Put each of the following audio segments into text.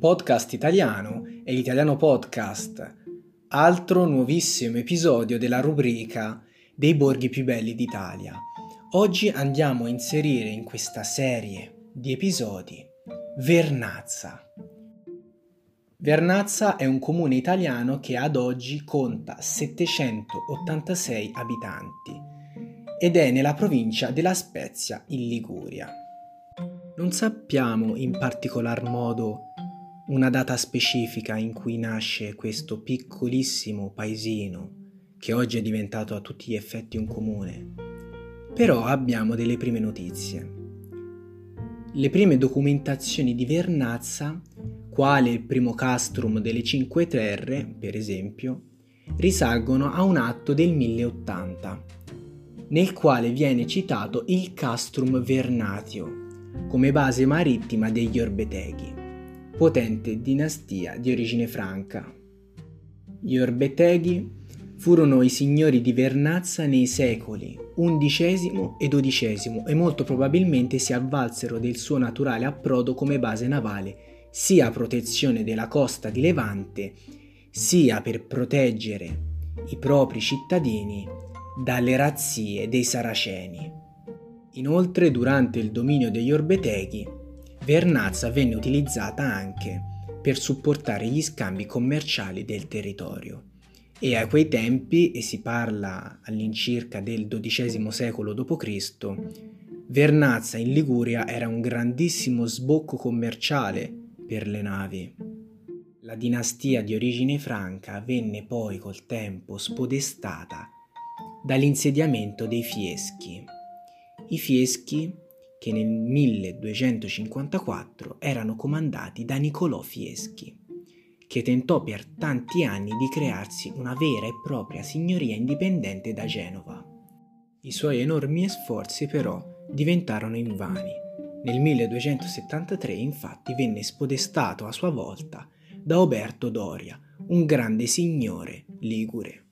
podcast italiano è l'Italiano Podcast, altro nuovissimo episodio della rubrica dei borghi più belli d'Italia. Oggi andiamo a inserire in questa serie di episodi Vernazza. Vernazza è un comune italiano che ad oggi conta 786 abitanti ed è nella provincia della Spezia in Liguria. Non sappiamo in particolar modo una data specifica in cui nasce questo piccolissimo paesino che oggi è diventato a tutti gli effetti un comune. Però abbiamo delle prime notizie. Le prime documentazioni di Vernazza, quale il primo castrum delle Cinque Terre, per esempio, risalgono a un atto del 1080, nel quale viene citato il castrum Vernatio come base marittima degli Orbeteghi potente dinastia di origine franca. Gli Orbeteghi furono i signori di Vernazza nei secoli XI e XII e molto probabilmente si avvalsero del suo naturale approdo come base navale sia a protezione della costa di Levante sia per proteggere i propri cittadini dalle razzie dei Saraceni. Inoltre, durante il dominio degli Orbeteghi, Vernazza venne utilizzata anche per supportare gli scambi commerciali del territorio e a quei tempi, e si parla all'incirca del XII secolo d.C., Vernazza in Liguria era un grandissimo sbocco commerciale per le navi. La dinastia di origine franca venne poi col tempo spodestata dall'insediamento dei Fieschi. I Fieschi che nel 1254 erano comandati da Niccolò Fieschi, che tentò per tanti anni di crearsi una vera e propria signoria indipendente da Genova. I suoi enormi sforzi però diventarono invani. Nel 1273 infatti venne spodestato a sua volta da Oberto Doria, un grande signore ligure.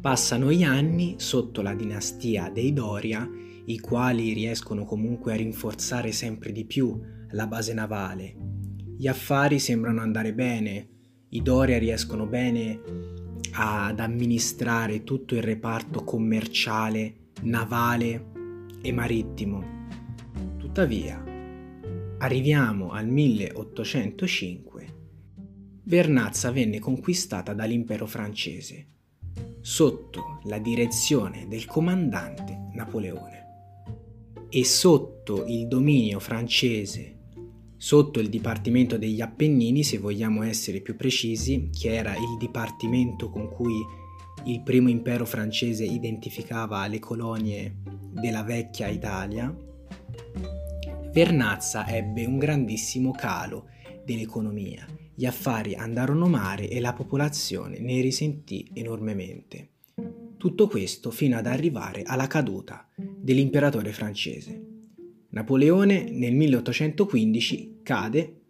Passano gli anni sotto la dinastia dei Doria i quali riescono comunque a rinforzare sempre di più la base navale. Gli affari sembrano andare bene, i Doria riescono bene ad amministrare tutto il reparto commerciale, navale e marittimo. Tuttavia, arriviamo al 1805, Vernazza venne conquistata dall'impero francese sotto la direzione del comandante Napoleone e sotto il dominio francese, sotto il Dipartimento degli Appennini, se vogliamo essere più precisi, che era il dipartimento con cui il primo impero francese identificava le colonie della vecchia Italia, Vernazza ebbe un grandissimo calo dell'economia. Gli affari andarono male e la popolazione ne risentì enormemente. Tutto questo fino ad arrivare alla caduta dell'imperatore francese. Napoleone nel 1815 cade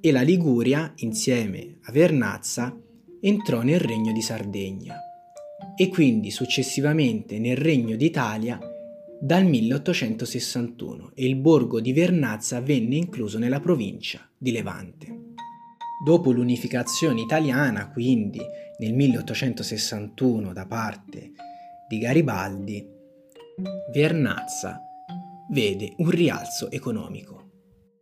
e la Liguria, insieme a Vernazza, entrò nel Regno di Sardegna e quindi successivamente nel Regno d'Italia dal 1861 e il borgo di Vernazza venne incluso nella provincia di Levante. Dopo l'unificazione italiana, quindi nel 1861 da parte di Garibaldi, Vernazza vede un rialzo economico.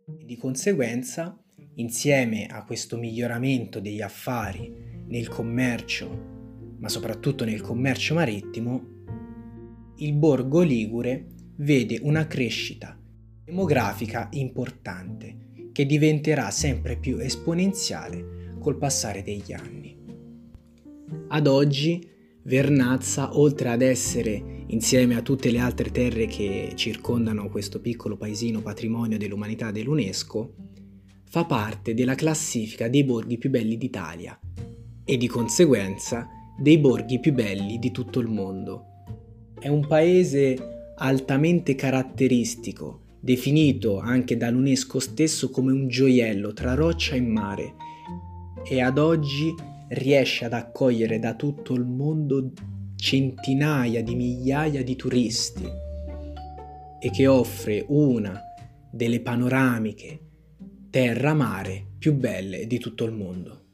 Di conseguenza, insieme a questo miglioramento degli affari nel commercio, ma soprattutto nel commercio marittimo, il borgo ligure vede una crescita demografica importante che diventerà sempre più esponenziale col passare degli anni. Ad oggi Vernazza, oltre ad essere, insieme a tutte le altre terre che circondano questo piccolo paesino patrimonio dell'umanità dell'UNESCO, fa parte della classifica dei borghi più belli d'Italia e di conseguenza dei borghi più belli di tutto il mondo. È un paese altamente caratteristico definito anche dall'UNESCO stesso come un gioiello tra roccia e mare, e ad oggi riesce ad accogliere da tutto il mondo centinaia di migliaia di turisti e che offre una delle panoramiche terra-mare più belle di tutto il mondo.